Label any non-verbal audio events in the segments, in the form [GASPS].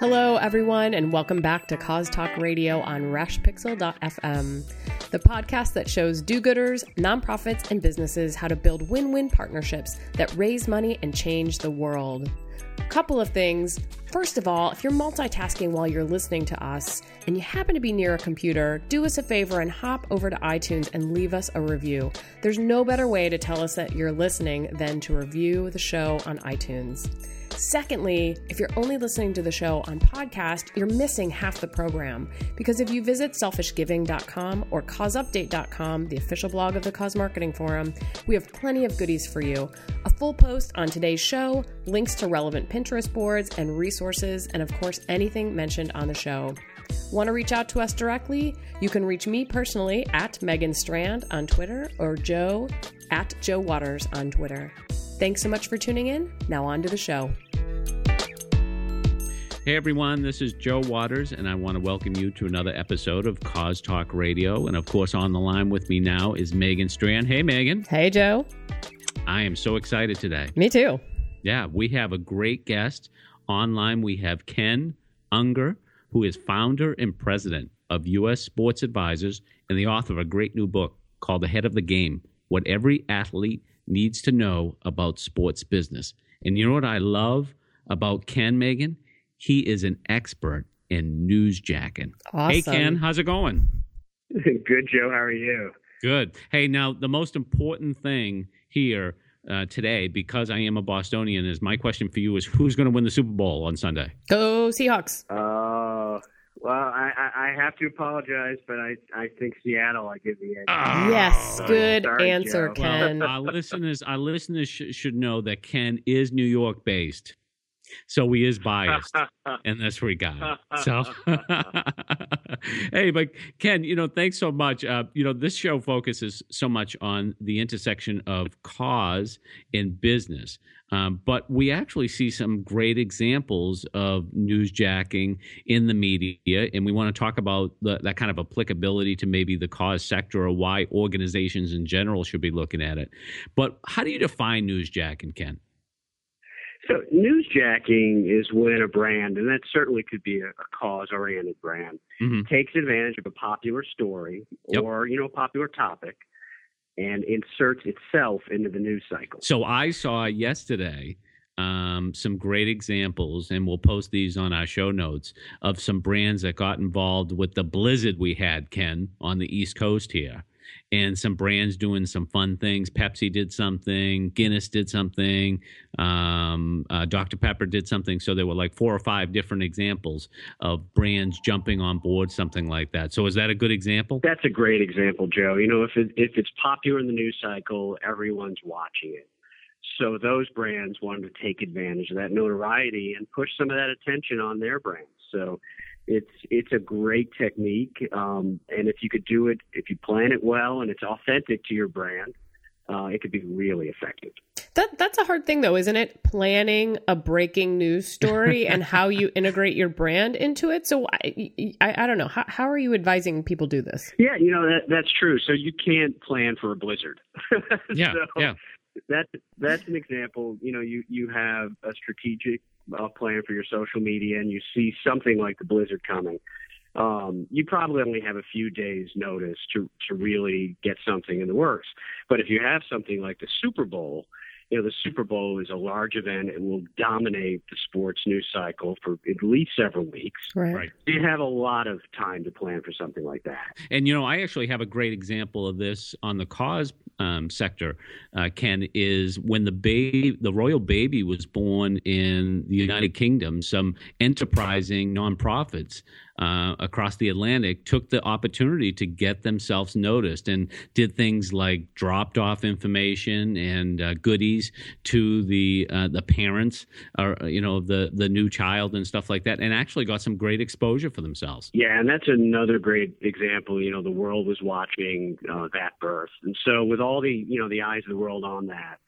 Hello, everyone, and welcome back to Cause Talk Radio on rashpixel.fm, the podcast that shows do gooders, nonprofits, and businesses how to build win win partnerships that raise money and change the world. Couple of things. First of all, if you're multitasking while you're listening to us and you happen to be near a computer, do us a favor and hop over to iTunes and leave us a review. There's no better way to tell us that you're listening than to review the show on iTunes. Secondly, if you're only listening to the show on podcast, you're missing half the program because if you visit selfishgiving.com or causeupdate.com, the official blog of the Cause Marketing Forum, we have plenty of goodies for you. A full post on today's show, links to relevant Pinterest boards and resources, and of course, anything mentioned on the show. Want to reach out to us directly? You can reach me personally at Megan Strand on Twitter or Joe at Joe Waters on Twitter. Thanks so much for tuning in. Now, on to the show. Hey everyone, this is Joe Waters, and I want to welcome you to another episode of Cause Talk Radio. And of course, on the line with me now is Megan Strand. Hey, Megan. Hey, Joe. I am so excited today. Me too. Yeah, we have a great guest. Online, we have Ken Ungar, who is founder and president of U.S. Sports Advisors and the author of a great new book called The Head of the Game What Every Athlete Needs to Know About Sports Business. And you know what I love about Ken, Megan? He is an expert in newsjacking. Awesome. Hey, Ken, how's it going? [LAUGHS] Good, Joe. How are you? Good. Hey, now the most important thing here uh, today, because I am a Bostonian, is my question for you is who's going to win the Super Bowl on Sunday? Go Seahawks. Uh, well, I, I, I have to apologize, but I, I think Seattle. I give the edge. Oh, ah. yes, good sorry, answer, Joe. Ken. Our listeners, our listeners sh- should know that Ken is New York based, so he is biased [LAUGHS] and that's in this regard. So, [LAUGHS] hey, but Ken, you know, thanks so much. Uh, you know, this show focuses so much on the intersection of cause and business. Um, but we actually see some great examples of newsjacking in the media, and we want to talk about the, that kind of applicability to maybe the cause sector or why organizations in general should be looking at it. But how do you define newsjacking, Ken? So, newsjacking is when a brand, and that certainly could be a, a cause-oriented brand, Mhm. takes advantage of a popular story Yep. or you know a popular topic, and inserts itself into the news cycle. So I saw yesterday um, some great examples, and we'll post these on our show notes of some brands that got involved with the blizzard we had, Ken, on the East Coast here. And some brands doing some fun things. Pepsi did something. Guinness did something. Um, uh, Dr. Pepper did something. So there were like four or five different examples of brands jumping on board something like that. So is that a good example? That's a great example, Joe. You know, if it, if it's popular in the news cycle, everyone's watching it. So those brands wanted to take advantage of that notoriety and push some of that attention on their brands. So it's it's a great technique, um, and if you could do it, if you plan it well and it's authentic to your brand, uh, it could be really effective. That that's a hard thing though, isn't it? Planning a breaking news story [LAUGHS] and how you integrate your brand into it. So I I, I don't know. How, how are you advising people do this? Yeah, you know that that's true. So you can't plan for a blizzard. [LAUGHS] Yeah, So- yeah. That's that's an example. You know, you you have a strategic uh, plan for your social media, and you see something like the blizzard coming. Um, you probably only have a few days' notice to to really get something in the works. But if you have something like the Super Bowl, you know the Super Bowl is a large event and will dominate the sports news cycle for at least several weeks. Right. You have a lot of time to plan for something like that. And you know, I actually have a great example of this on the cause um, sector. Uh, Ken is when the baby, the royal baby, was born in the United Kingdom. Some enterprising nonprofits uh, across the Atlantic took the opportunity to get themselves noticed and did things like dropped off information and uh, goodies to the uh, the parents, or you know, the the new child and stuff like that, and actually got some great exposure for themselves. Yeah, and that's another great example. You know, the world was watching uh, that birth, and so with all the you know the eyes of the world on that,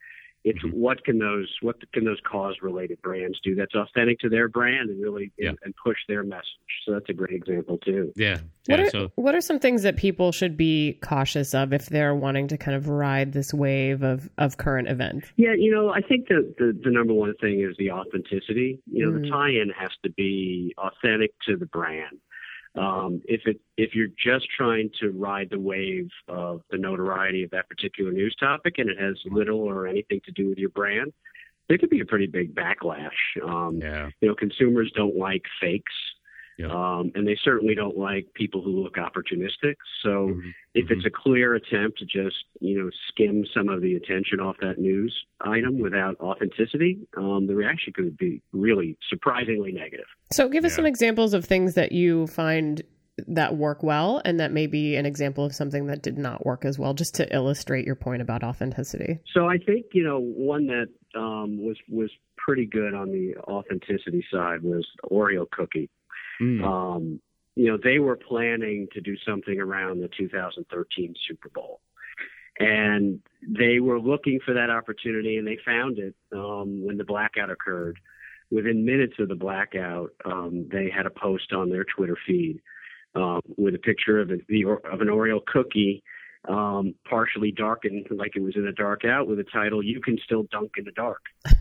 It's Mhm. what can those what can those cause related brands do that's authentic to their brand and really Yeah. and, and push their message. So that's a great example too. Yeah. What yeah are so what are some things that people should be cautious of if they're wanting to kind of ride this wave of of current events? Yeah, you know, I think the, the, the number one thing is the authenticity. You know, Mm. the tie-in has to be authentic to the brand. Um, if it if you're just trying to ride the wave of the notoriety of that particular news topic and it has little or anything to do with your brand, there could be a pretty big backlash. Um, yeah. You know, consumers don't like fakes. Yeah. Um, and they certainly don't like people who look opportunistic. So, Mhm. if it's a clear attempt to just you know skim some of the attention off that news item without authenticity, um, the reaction could be really surprisingly negative. So give us Yeah. some examples of things that you find that work well and that may be an example of something that did not work as well just to illustrate your point about authenticity. So I think you know one that um, was was pretty good on the authenticity side was Oreo cookie. Mm. Um, you know, they were planning to do something around the 2013 Super Bowl. And they were looking for that opportunity, and they found it um, when the blackout occurred. Within minutes of the blackout, um, they had a post on their Twitter feed um, with a picture of, a, the, of an Oreo cookie, um, partially darkened, like it was in a dark out, with a title "You Can Still Dunk in the Dark." [LAUGHS]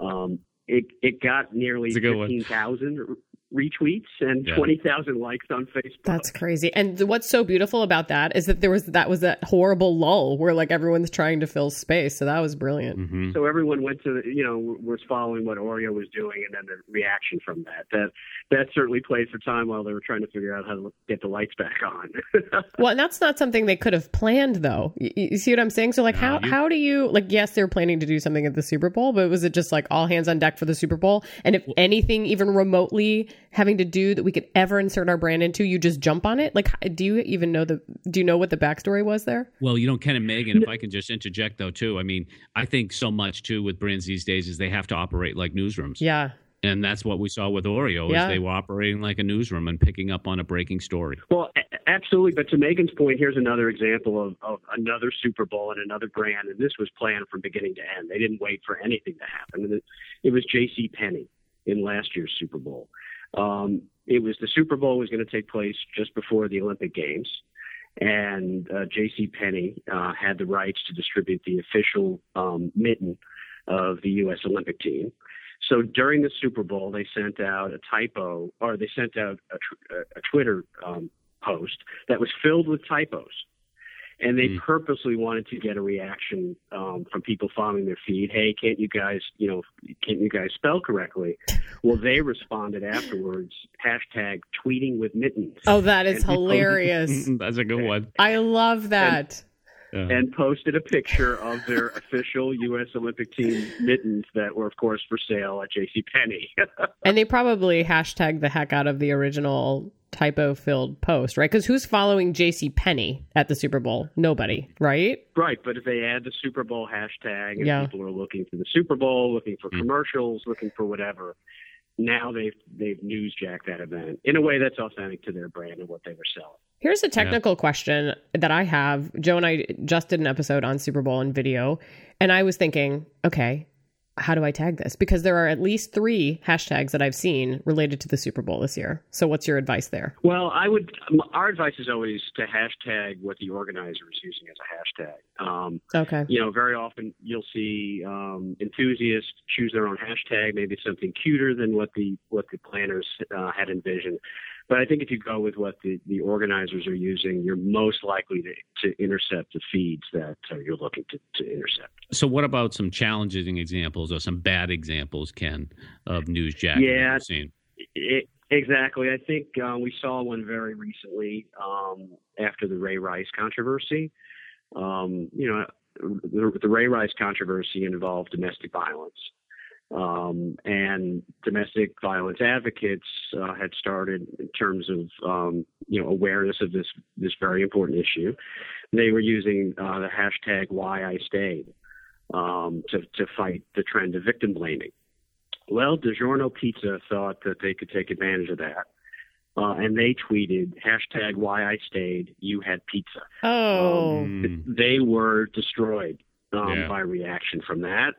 Um, it it got nearly It's a good one. fifteen thousand retweets and Yeah. 20,000 likes on Facebook. That's crazy. And what's so beautiful about that is that there was that was that horrible lull where like everyone's trying to fill space. So that was brilliant. Mhm. so everyone went to, the, you know, was following what Oreo was doing and then the reaction from that. That that certainly played for time while they were trying to figure out how to get the lights back on. [LAUGHS] Well, and that's not something they could have planned though. You, you see what I'm saying? So like No, how you- how do you like yes, they were planning to do something at the Super Bowl, but was it just like all hands on deck for the Super Bowl? And if anything even remotely having to do that we could ever insert our brand into, you just jump on it? Like do you even know the do you know what the backstory was there? Well, you know, Ken and Megan, if I can just interject though, too. I mean, I think so much too with brands these days is they have to operate like newsrooms. Yeah. And that's what we saw with Oreo Yeah. is they were operating like a newsroom and picking up on a breaking story. well, absolutely. But to Megan's point, here's another example of, of another Super Bowl and another brand. And this was planned from beginning to end. They didn't wait for anything to happen. And it, it was J.C. Penney in last year's Super Bowl. Um, it was the Super Bowl was going to take place just before the Olympic Games. and uh, J.C. Penney uh, had the rights to distribute the official um, mitten of the U.S. Olympic team. So during the Super Bowl, they sent out a typo, or they sent out a, tr- a Twitter um, post that was filled with typos, and they Mm. purposely wanted to get a reaction um, from people following their feed. Hey, can't you guys, you know, can't you guys spell correctly? Well, they responded afterwards, hashtag tweeting with mittens. Oh, that is And he posted- hilarious. [LAUGHS] that's a good one. I love that. Yeah. and posted a picture of their [LAUGHS] official U.S. Olympic team mittens that were, of course, for sale at J.C. Penney. [LAUGHS] And they probably hashtagged the heck out of the original typo filled post, right? Because who's following JC Penney at the Super Bowl? Nobody, right? right, but if they add the Super Bowl hashtag and Yeah. people are looking for the Super Bowl, looking for Mm. commercials, looking for whatever, now they've they've newsjacked that event in a way that's authentic to their brand and what they were selling. Here's a technical question that I have. Joe and I just did an episode on Super Bowl and video, and I was thinking, okay, how do I tag this? Because there are at least three hashtags that I've seen related to the Super Bowl this year. So, what's your advice there? Well, I would. Our advice is always to hashtag what the organizer is using as a hashtag. Um, Okay. you know, very often you'll see um, enthusiasts choose their own hashtag, maybe something cuter than what the what the planners uh, had envisioned. But I think if you go with what the, the organizers are using, you're most likely to, to intercept the feeds that uh, you're looking to, to intercept. So, what about some challenging examples or some bad examples, Ken, of news jacking Yeah. you've seen? It, exactly. I think uh, we saw one very recently um, after the Ray Rice controversy. Um, you know, the, the Ray Rice controversy involved domestic violence. Um, and domestic violence advocates uh, had started in terms of um, you know awareness of this this very important issue. They were using uh, the hashtag Why I Stayed um, to to fight the trend of victim blaming. Well, DiGiorno Pizza thought that they could take advantage of that. Uh, and they tweeted hashtag why I stayed, you had pizza. Oh, Mm. They were destroyed. um, Yeah. by reaction from that.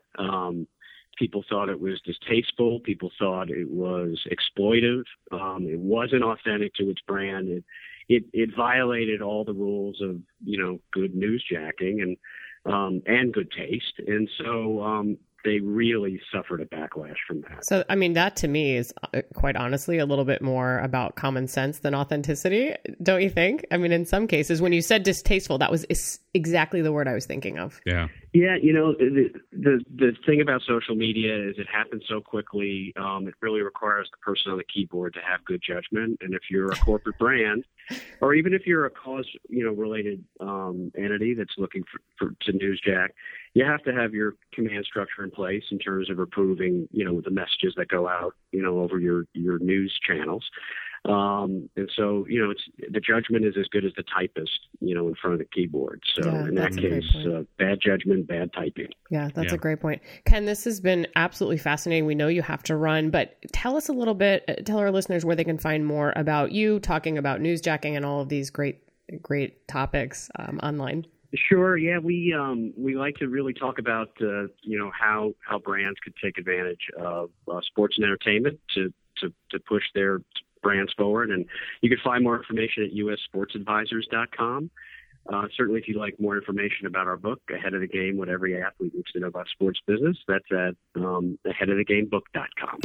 People thought it was distasteful. People thought it was exploitive. Um, it wasn't authentic to its brand. It, it it violated all the rules of you know good newsjacking and um, and good taste. And so um, they really suffered a backlash from that. So, I mean, that to me is uh, quite honestly a little bit more about common sense than authenticity, don't you think? I mean, in some cases, when you said distasteful, that was is- exactly the word I was thinking of. Yeah. Yeah, you know the the the thing about social media is it happens so quickly. Um, it really requires the person on the keyboard to have good judgment. And if you're a corporate brand, or even if you're a cause you know related um, entity that's looking for, for to newsjack, you have to have your command structure in place in terms of approving you know the messages that go out you know over your your news channels. Um, and so, you know, it's the judgment is as good as the typist, you know, in front of the keyboard. So Yeah, in that that's a great case, uh, bad judgment, bad typing. Yeah, that's Yeah. a great point. Ken, this has been absolutely fascinating. We know you have to run, but tell us a little bit, uh, tell our listeners where they can find more about you, talking about newsjacking and all of these great, great topics um, online. Sure. Yeah, we um, we like to really talk about uh, you know how how brands could take advantage of uh, sports and entertainment to to to push their brands forward, and you can find more information at ussportsadvisors.com. Uh, certainly, if you'd like more information about our book, Ahead of the Game, what every athlete needs to know about sports business, that's at um, aheadofthegamebook.com.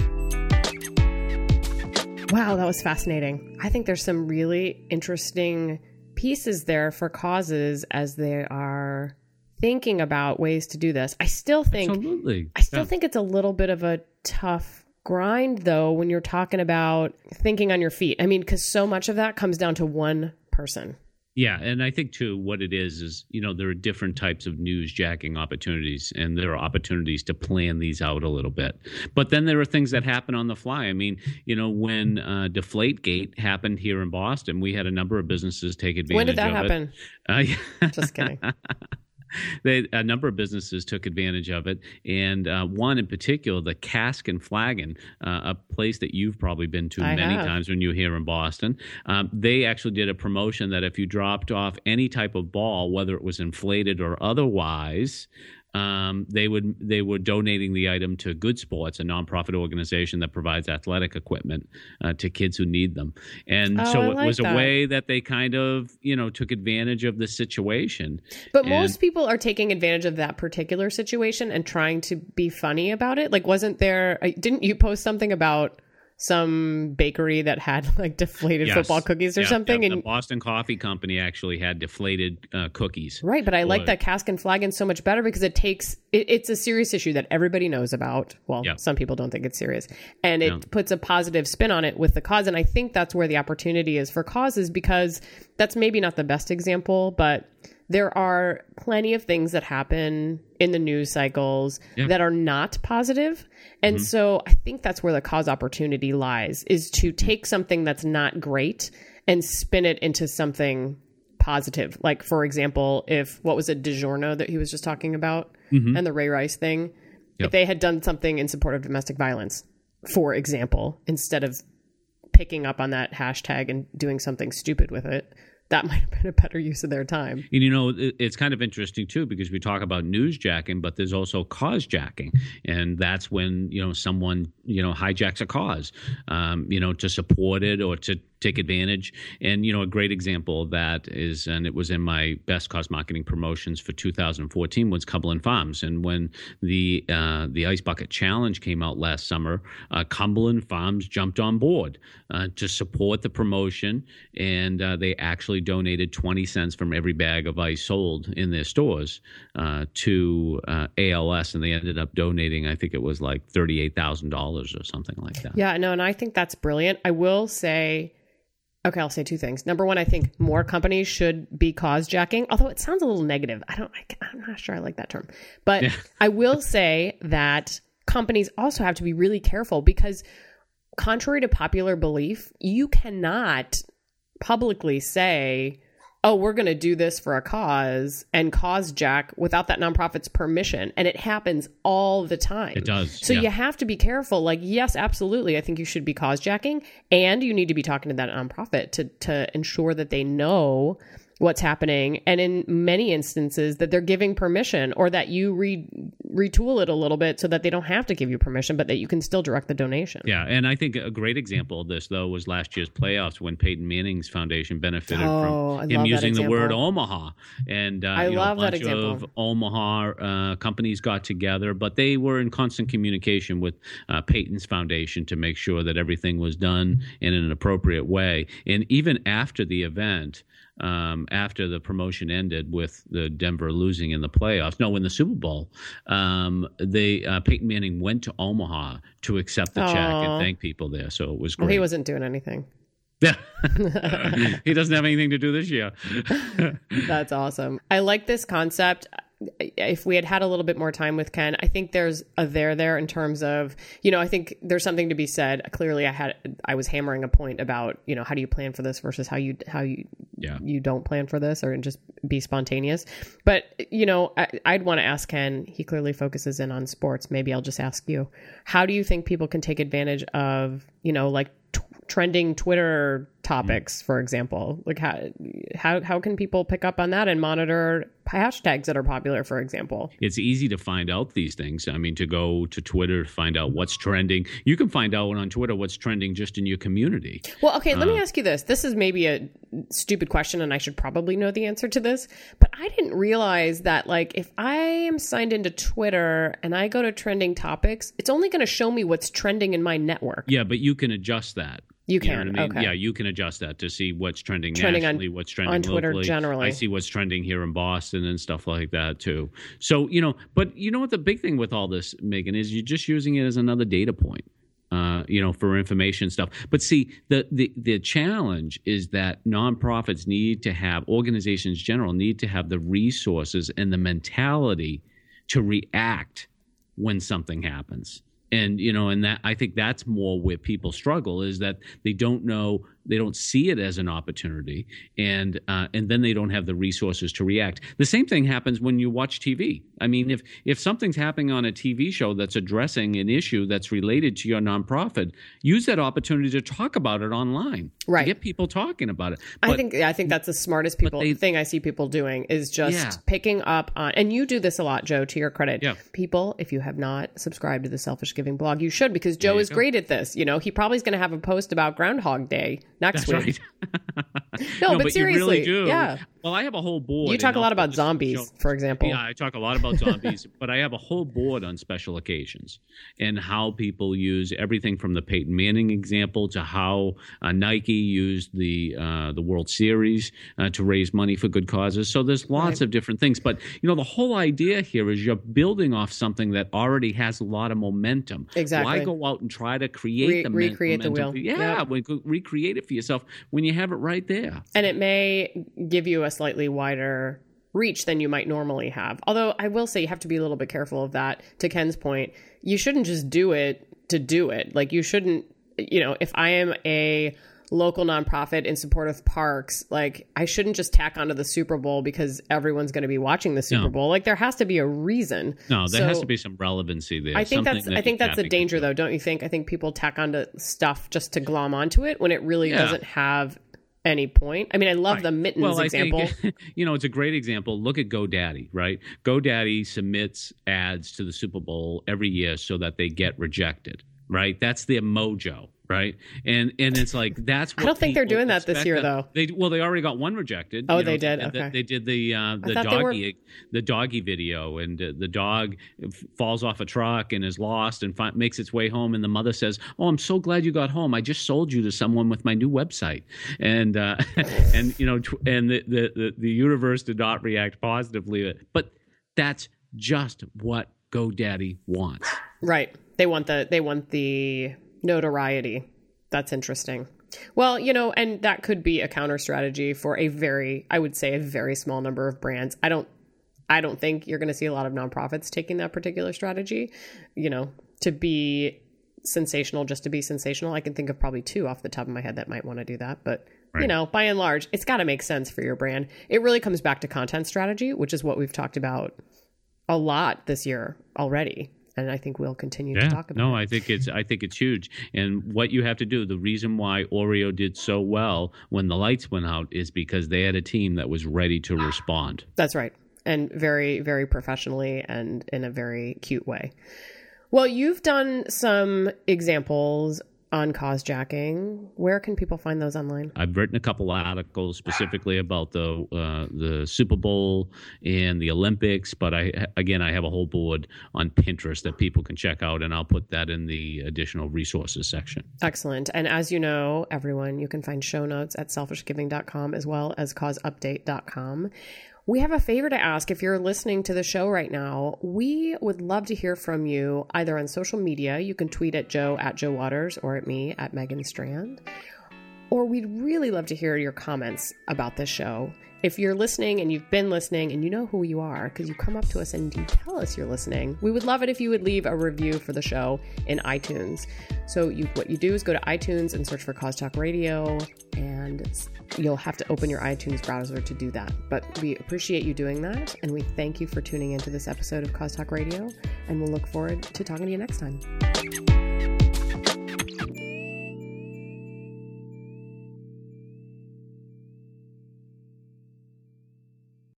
Wow, that was fascinating. I think there's some really interesting pieces there for causes as they are thinking about ways to do this. I still think Absolutely. I still Yeah. think it's a little bit of a tough grind though when you're talking about thinking on your feet. I mean, cuz so much of that comes down to one person. Yeah, and I think too, what it is is you know there are different types of newsjacking opportunities, and there are opportunities to plan these out a little bit. But then there are things that happen on the fly. I mean, you know, when uh, Deflategate happened here in Boston, we had a number of businesses take advantage. When did that happen? Uh, yeah. [LAUGHS] Just kidding. They, a number of businesses took advantage of it, and uh, one in particular, the Cask and Flagon, uh, a place that you've probably been to I many have. times when you're here in Boston. Um, they actually did a promotion that if you dropped off any type of ball, whether it was inflated or otherwise. Um, they would they were donating the item to Good Sports, a nonprofit organization that provides athletic equipment uh, to kids who need them, and Oh, so I it like was that. a way that they kind of you know took advantage of the situation. But And- most people are taking advantage of that particular situation and trying to be funny about it. Like, wasn't there? uh, Didn't you post something about some bakery that had [LAUGHS] like deflated Yes. football cookies or Yeah, something? yeah, and the Boston Coffee Company actually had deflated uh, cookies. Right, but I like that cask and flagon so much better because it takes it, it's a serious issue that everybody knows about. Well, Yeah. some people don't think it's serious, and it puts a positive spin on it with the cause. And I think that's where the opportunity is for causes because that's maybe not the best example, but there are plenty of things that happen in the news cycles Yeah. that are not positive. And mm-hmm. so I think that's where the cause opportunity lies is to take something that's not great and spin it into something positive. Like for example, if what was it DiGiorno that he was just talking about mm-hmm. and the Ray Rice thing, Yep. if they had done something in support of domestic violence, for example, instead of picking up on that hashtag and doing something stupid with it, that might have been a better use of their time. And you know, it, it's kind of interesting too because we talk about newsjacking, but there's also cause jacking, and that's when you know someone you know hijacks a cause, um, you know, to support it or to take advantage. And you know, a great example of that is, and it was in my best cause marketing promotions for 2014 was Cumberland Farms, and when the uh, the Ice Bucket Challenge came out last summer, uh, Cumberland Farms jumped on board uh, to support the promotion, and uh, they actually donated 20 cents from every bag of ice sold in their stores uh, to uh, ALS, and they ended up donating, I think it was like $38,000 or something like that. Yeah, no, and I think that's brilliant. I will say, okay, I'll say two things. Number one, I think more companies should be cause jacking, although it sounds a little negative. I don't, I, I'm not sure I like that term, but [LAUGHS] I will say that companies also have to be really careful because, contrary to popular belief, you cannot publicly say, oh, we're going to do this for a cause and cause jack without that nonprofit's permission. And it happens all the time. It does, So yeah. you have to be careful. Like, yes, absolutely. I think you should be cause jacking and you need to be talking to that nonprofit to, to ensure that they know what's happening and in many instances that they're giving permission or that you re- retool it a little bit so that they don't have to give you permission but that you can still direct the donation. Yeah and i think a great example of this though was last year's playoffs when peyton manning's foundation benefited Oh, from him using the word omaha. And uh, I you know, love a that bunch example. of omaha uh, companies got together but they were in constant communication with uh, peyton's foundation to make sure that everything was done in an appropriate way. And even after the event um, after the promotion ended with the Denver losing in the playoffs. No, in the Super Bowl, um, they uh, Peyton Manning went to Omaha to accept the check and thank people there. So it was well, great. he wasn't doing anything Yeah. [LAUGHS] he doesn't have anything to do this year. [LAUGHS] That's awesome. I like this concept. If we had had a little bit more time with Ken, I think there's a there there in terms of, you know, I think there's something to be said. Clearly I had I was hammering a point about, you know, how do you plan for this versus how you how you Yeah. you don't plan for this or just be spontaneous. But, you know, I, I'd want to ask Ken, he clearly focuses in on sports. Maybe I'll just ask you, how do you think people can take advantage of, you know, like trending Twitter topics, mm. for example? Like how, how, how can people pick up on that and monitor hashtags that are popular, for example? It's easy to find out these things. I mean, to go to Twitter to find out what's trending. You can find out on Twitter what's trending just in your community. Well, okay, let me um, ask you this. This is maybe a stupid question, and I should probably know the answer to this. But I didn't realize that, like, if I am signed into Twitter and I go to trending topics, it's only going to show me what's trending in my network. Yeah, but you can adjust that. You know can, what I mean? okay. Yeah, you can adjust that to see what's trending, Trending on- nationally, what's trending on Twitter locally. generally. I see what's trending here in Boston and stuff like that too. So you know, but you know what the big thing with all this, Megan, is you're just using it as another data point. Uh, you know, for information stuff. But see, the, the the challenge is that nonprofits need to have organizations general need to have the resources and the mentality to react when something happens and you know and that i think that's more where people struggle is that they don't know they don't see it as an opportunity and uh, and then they don't have the resources to react the same thing happens when you watch tv i mean if if something's happening on a tv show that's addressing an issue that's related to your nonprofit use that opportunity to talk about it online Right. to get people talking about it I think I think that's the smartest people they- thing I see people doing is just Yeah. picking up on and you do this a lot, Joe, to your credit. Yeah. People, if you have not subscribed to the Selfish Giving blog, you should because Joe is go. great at this. You know, he probably is gonna have a post about Groundhog Day next that's week. [LAUGHS] right No, but you seriously, really do yeah. well i have a whole board You talk a lot about this in the zombies, for example. Yeah, I talk a lot about zombies, [LAUGHS] but I have a whole board on special occasions and how people use everything from the Peyton Manning example to how uh, Nike used the uh, the World Series uh, to raise money for good causes. So there's lots of different things, but you know the whole idea here is you're building off something that already has a lot of momentum. Exactly. Why go out and try to create Re- the recreate the wheel. Yeah, Yep. go- recreate it for yourself when you have it right there. and it may give you a slightly wider reach than you might normally have. Although I will say you have to be a little bit careful of that. To Ken's point, you shouldn't just do it to do it. Like you shouldn't, you know, if I am a local nonprofit in support of parks, like I shouldn't just tack onto the Super Bowl because everyone's going to be watching the Super No. Bowl. Like there has to be a reason. No, there has to be some relevancy there. I think that's that I think that's the danger though, don't you think? I think people tack onto stuff just to glom onto it when it really Yeah. doesn't have any point. I mean, I love the mittens Well, example. think [LAUGHS] you know it's a great example. Look at GoDaddy, right? GoDaddy submits ads to the Super Bowl every year so that they get rejected, right? That's their mojo, right? And and it's like that's. What I don't think they're doing that this year, though. They well, they already got one rejected. Oh, you know, they did? They, Okay. they did the uh, the they were- doggy the doggy video, and uh, the dog falls off a truck and is lost and fi- makes its way home, and the mother says, "Oh, I'm so glad you got home. I just sold you to someone with my new website." And uh, [LAUGHS] and you know, tw- and the, the the the universe did not react positively, but that's just what GoDaddy wants. Right. They want the they want the notoriety. That's interesting. Well, you know, and that could be a counter strategy for a very I would say a very small number of brands. I don't I don't think you're going to see a lot of nonprofits taking that particular strategy, you know, to be sensational just to be sensational. I can think of probably two off the top of my head that might want to do that, but you know, by and large, it's got to make sense for your brand. It really comes back to content strategy, which is what we've talked about a lot this year already. And I think we'll continue yeah, to talk about. No, it. I think it's I think it's huge. And what you have to do, the reason why Oreo did so well when the lights went out is because they had a team that was ready to respond. [GASPS] That's right, and very very professionally and in a very cute way. Well, you've done some examples on causejacking. Where can people find those online? I've written a couple articles specifically about the uh, the Super Bowl and the Olympics, but I again I have a whole board on Pinterest that people can check out, and I'll put that in the additional resources section. Excellent. And as you know, everyone, you can find show notes at selfishgiving.com as well as causeupdate.com. We have a favor to ask. If you're listening to the show right now, we would love to hear from you either on social media. You can tweet at Joe at Joe Waters or at me at Megan Strand. Or we'd really love to hear your comments about this show. If you're listening and you've been listening and you know who you are because you come up to us and you tell us you're listening, we would love it if you would leave a review for the show in iTunes. So you, what you do is go to iTunes and search for Cause Talk Radio, and you'll have to open your iTunes browser to do that. But we appreciate you doing that, and we thank you for tuning into this episode of Cause Talk Radio, and we'll look forward to talking to you next time.